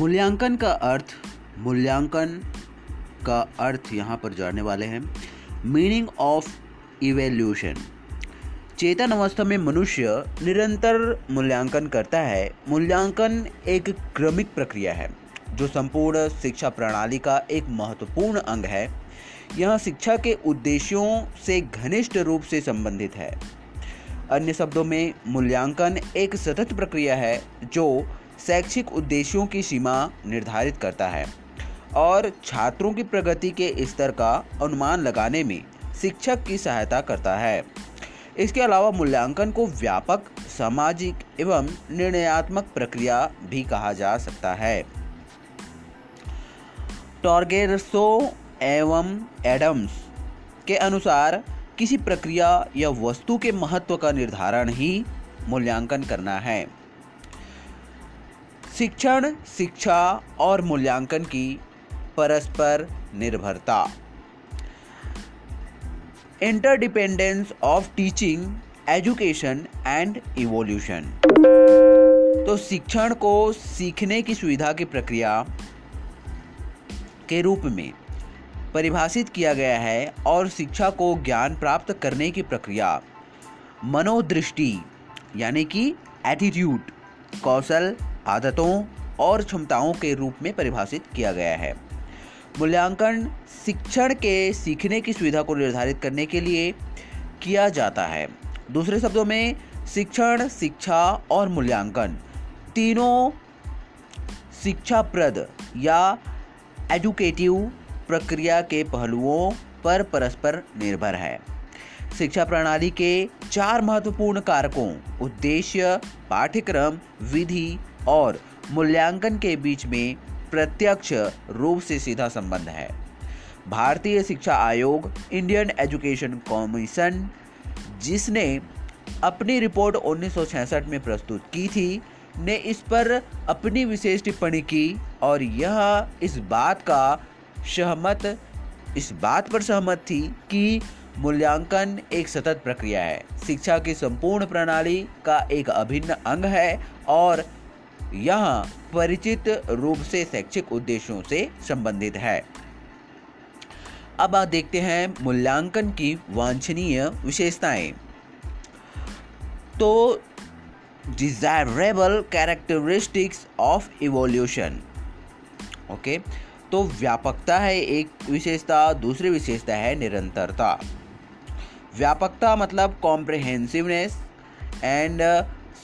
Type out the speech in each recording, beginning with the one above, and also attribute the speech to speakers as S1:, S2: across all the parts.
S1: मूल्यांकन का अर्थ, मूल्यांकन का अर्थ यहाँ पर जानने वाले हैं। मीनिंग ऑफ़ इवेल्यूशन चेतन अवस्था में मनुष्य निरंतर मूल्यांकन करता है। मूल्यांकन एक क्रमिक प्रक्रिया है, जो संपूर्ण शिक्षा प्रणाली का एक महत्वपूर्ण अंग है। यह शिक्षा के उद्देश्यों से घनिष्ठ रूप से संबंधित है। अन्य शब्दों में, मूल्यांकन एक सतत प्रक्रिया है, जो शैक्षिक उद्देश्यों की सीमा निर्धारित करता है और छात्रों की प्रगति के स्तर का अनुमान लगाने में शिक्षक की सहायता करता है। इसके अलावा मूल्यांकन को व्यापक, सामाजिक एवं निर्णयात्मक प्रक्रिया भी कहा जा सकता है। टॉर्गेरसो एवं एडम्स के अनुसार किसी प्रक्रिया या वस्तु के महत्व का निर्धारण ही मूल्यांकन करना है। शिक्षण, शिक्षा और मूल्यांकन की परस्पर निर्भरता। Interdependence of teaching education and evolution तो शिक्षण को सीखने की सुविधा की प्रक्रिया के रूप में परिभाषित किया गया है और शिक्षा को ज्ञान प्राप्त करने की प्रक्रिया, मनोदृष्टि, यानी कि एटीट्यूड कौशल आदतों और क्षमताओं के रूप में परिभाषित किया गया है। मूल्यांकन, शिक्षण के सीखने की सुविधा को निर्धारित करने के लिए किया जाता है। दूसरे शब्दों में, शिक्षण, शिक्षा और मूल्यांकन तीनों शिक्षाप्रद या एजुकेटिव प्रक्रिया के पहलुओं पर परस्पर निर्भर है। शिक्षा प्रणाली के चार महत्वपूर्ण कारकों, उद्देश्य, पाठ्यक्रम, विधि और मूल्यांकन के बीच में प्रत्यक्ष रूप से सीधा संबंध है। भारतीय शिक्षा आयोग, इंडियन एजुकेशन कमीशन, जिसने अपनी रिपोर्ट 1966 में प्रस्तुत की थी, ने इस पर अपनी विशेष टिप्पणी की और यह इस बात का सहमत, इस बात पर सहमत थी कि मूल्यांकन एक सतत प्रक्रिया है। शिक्षा की संपूर्ण प्रणाली का एक अभिन्न अंग है और यह परिचित रूप से शैक्षिक उद्देश्यों से संबंधित है। अब आप देखते हैं मूल्यांकन की वांछनीय विशेषताएँ। तो desirable characteristics of evolution okay तो व्यापकता है एक विशेषता, दूसरी विशेषता है निरंतरता। व्यापकता मतलब कॉम्प्रहेंसिवनेस एंड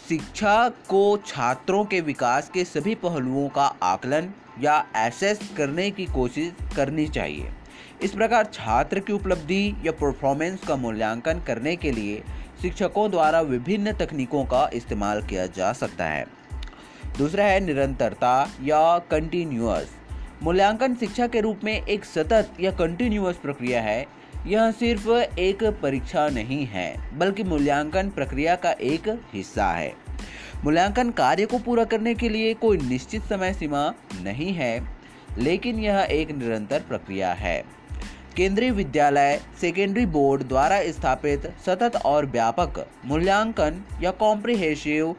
S1: शिक्षा को छात्रों के विकास के सभी पहलुओं का आकलन या एसेस करने की कोशिश करनी चाहिए। इस प्रकार छात्र की उपलब्धि या परफॉर्मेंस का मूल्यांकन करने के लिए शिक्षकों द्वारा विभिन्न तकनीकों का इस्तेमाल किया जा सकता है। दूसरा है निरंतरता या कंटिन्यूस मूल्यांकन शिक्षा के रूप में एक सतत या कंटिन्यूअस प्रक्रिया है। यह सिर्फ़ एक परीक्षा नहीं है, बल्कि मूल्यांकन प्रक्रिया का एक हिस्सा है। मूल्यांकन कार्य को पूरा करने के लिए कोई निश्चित समय सीमा नहीं है, लेकिन यह एक निरंतर प्रक्रिया है। केंद्रीय विद्यालय, सेकेंडरी बोर्ड द्वारा स्थापित सतत और व्यापक मूल्यांकन या comprehensive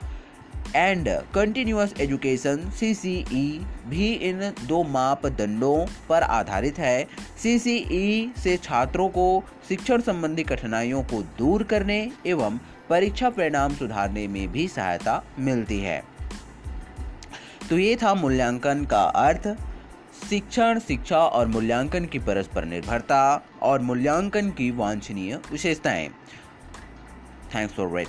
S1: and continuous education CCE भी इन दो मापदंडों पर आधारित है। सीसीई से छात्रों को शिक्षण संबंधी कठिनाइयों को दूर करने एवं परीक्षा परिणाम सुधारने में भी सहायता मिलती है। तो ये था मूल्यांकन का अर्थ। शिक्षण, शिक्षा और मूल्यांकन की परस्पर निर्भरता और मूल्यांकन की वांछनीय विशेषताएँ। Thanks for read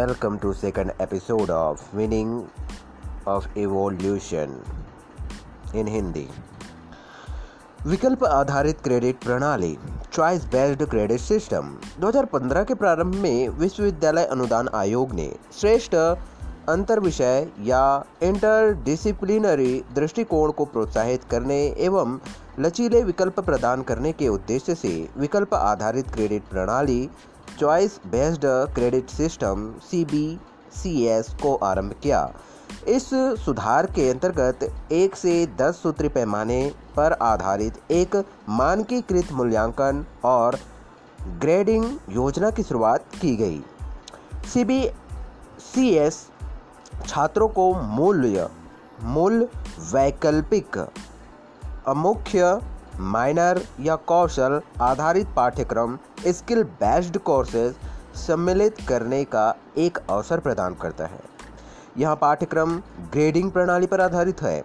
S2: Welcome to second episode of Meaning of Evolution in Hindi. विकल्प आधारित क्रेडिट प्रणाली चॉइस बेस्ड क्रेडिट सिस्टम 2015 के प्रारंभ में विश्वविद्यालय अनुदान आयोग ने श्रेष्ठ अंतर विषय या इंटर डिसिप्लिनरी दृष्टिकोण को प्रोत्साहित करने एवं लचीले विकल्प प्रदान करने के उद्देश्य से विकल्प आधारित क्रेडिट प्रणाली choice based credit system C B C S को आरंभ किया। इस सुधार के अंतर्गत एक से दस सूत्री पैमाने पर आधारित एक मानकीकृत मूल्यांकन और ग्रेडिंग योजना की शुरुआत की गई। सी बी सी एस छात्रों को मूल्य, मूल वैकल्पिक, अमुख्य माइनर या कौशल आधारित पाठ्यक्रम स्किल बेस्ड कोर्सेज सम्मिलित करने का एक अवसर प्रदान करता है। यह पाठ्यक्रम ग्रेडिंग प्रणाली पर आधारित है,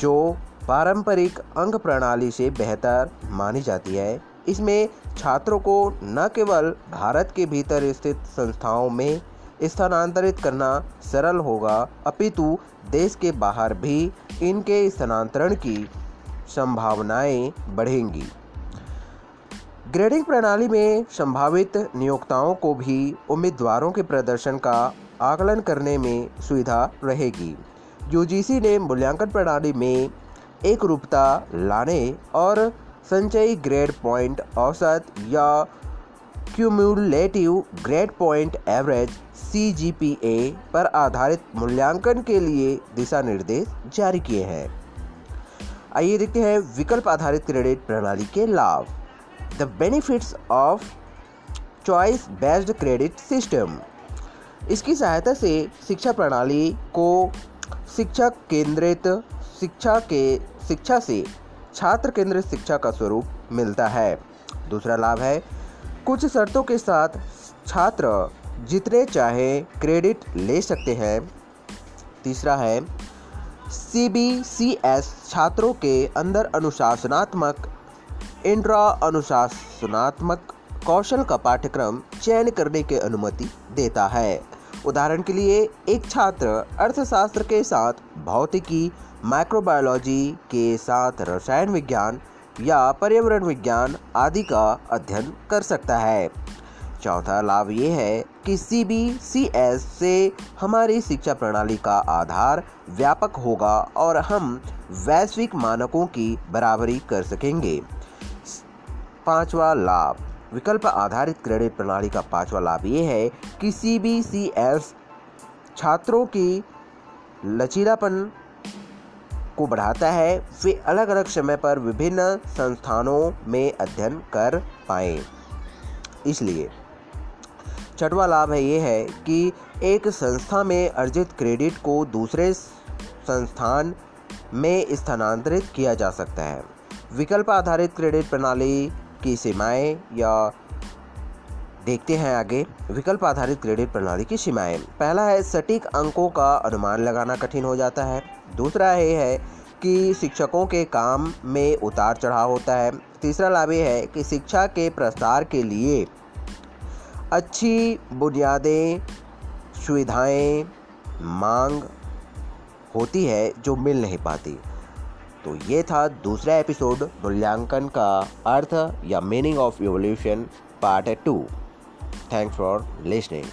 S2: जो पारंपरिक अंक प्रणाली से बेहतर मानी जाती है। इसमें छात्रों को न केवल भारत के भीतर स्थित संस्थाओं में स्थानांतरित करना सरल होगा, अपितु देश के बाहर भी इनके स्थानांतरण की संभावनाएँ बढ़ेंगी। ग्रेडिंग प्रणाली में संभावित नियोक्ताओं को भी उम्मीदवारों के प्रदर्शन का आकलन करने में सुविधा रहेगी। यूजीसी ने मूल्यांकन प्रणाली में एक रूपता लाने और संचयी ग्रेड पॉइंट औसत या cumulative grade point average CGPA पर आधारित मूल्यांकन के लिए दिशा निर्देश जारी किए हैं। आइए देखते हैं विकल्प आधारित क्रेडिट प्रणाली के लाभ। The benefits of choice based credit system इसकी सहायता से शिक्षा प्रणाली को शिक्षा केंद्रित शिक्षा के शिक्षा से छात्र केंद्रित शिक्षा का स्वरूप मिलता है। दूसरा लाभ है, कुछ शर्तों के साथ छात्र जितने चाहे क्रेडिट ले सकते हैं। तीसरा है सी बी सी एस छात्रों के अंदर अनुशासनात्मक, इंट्रा अनुशासनात्मक कौशल का पाठ्यक्रम चयन करने की अनुमति देता है। उदाहरण के लिए, एक छात्र अर्थशास्त्र के साथ भौतिकी, माइक्रोबायोलॉजी के साथ रसायन विज्ञान या पर्यावरण विज्ञान आदि का अध्ययन कर सकता है। चौथा लाभ ये है कि सी बी सी एस से हमारी शिक्षा प्रणाली का आधार व्यापक होगा और हम वैश्विक मानकों की बराबरी कर सकेंगे। पांचवा लाभ, विकल्प आधारित क्रेडिट प्रणाली का पांचवा लाभ ये है कि सी बी सी एस छात्रों की लचीलापन को बढ़ाता है। वे अलग अलग समय पर विभिन्न संस्थानों में अध्ययन कर पाएँ। इसलिए छठवा लाभ है, ये है कि एक संस्था में अर्जित क्रेडिट को दूसरे संस्थान में स्थानांतरित किया जा सकता है। विकल्प आधारित क्रेडिट प्रणाली की सीमाएँ या देखते हैं आगे। विकल्प आधारित क्रेडिट प्रणाली की सीमाएँ। पहला है, सटीक अंकों का अनुमान लगाना कठिन हो जाता है। दूसरा ये है कि शिक्षकों के काम में उतार चढ़ाव होता है। तीसरा लाभ ये है कि शिक्षा के प्रसार के लिए अच्छी बुनियादें, सुविधाएँ, मांग होती है जो मिल नहीं पाती। तो ये था दूसरा एपिसोड मूल्यांकन का अर्थ या meaning of evolution part two. Thanks for listening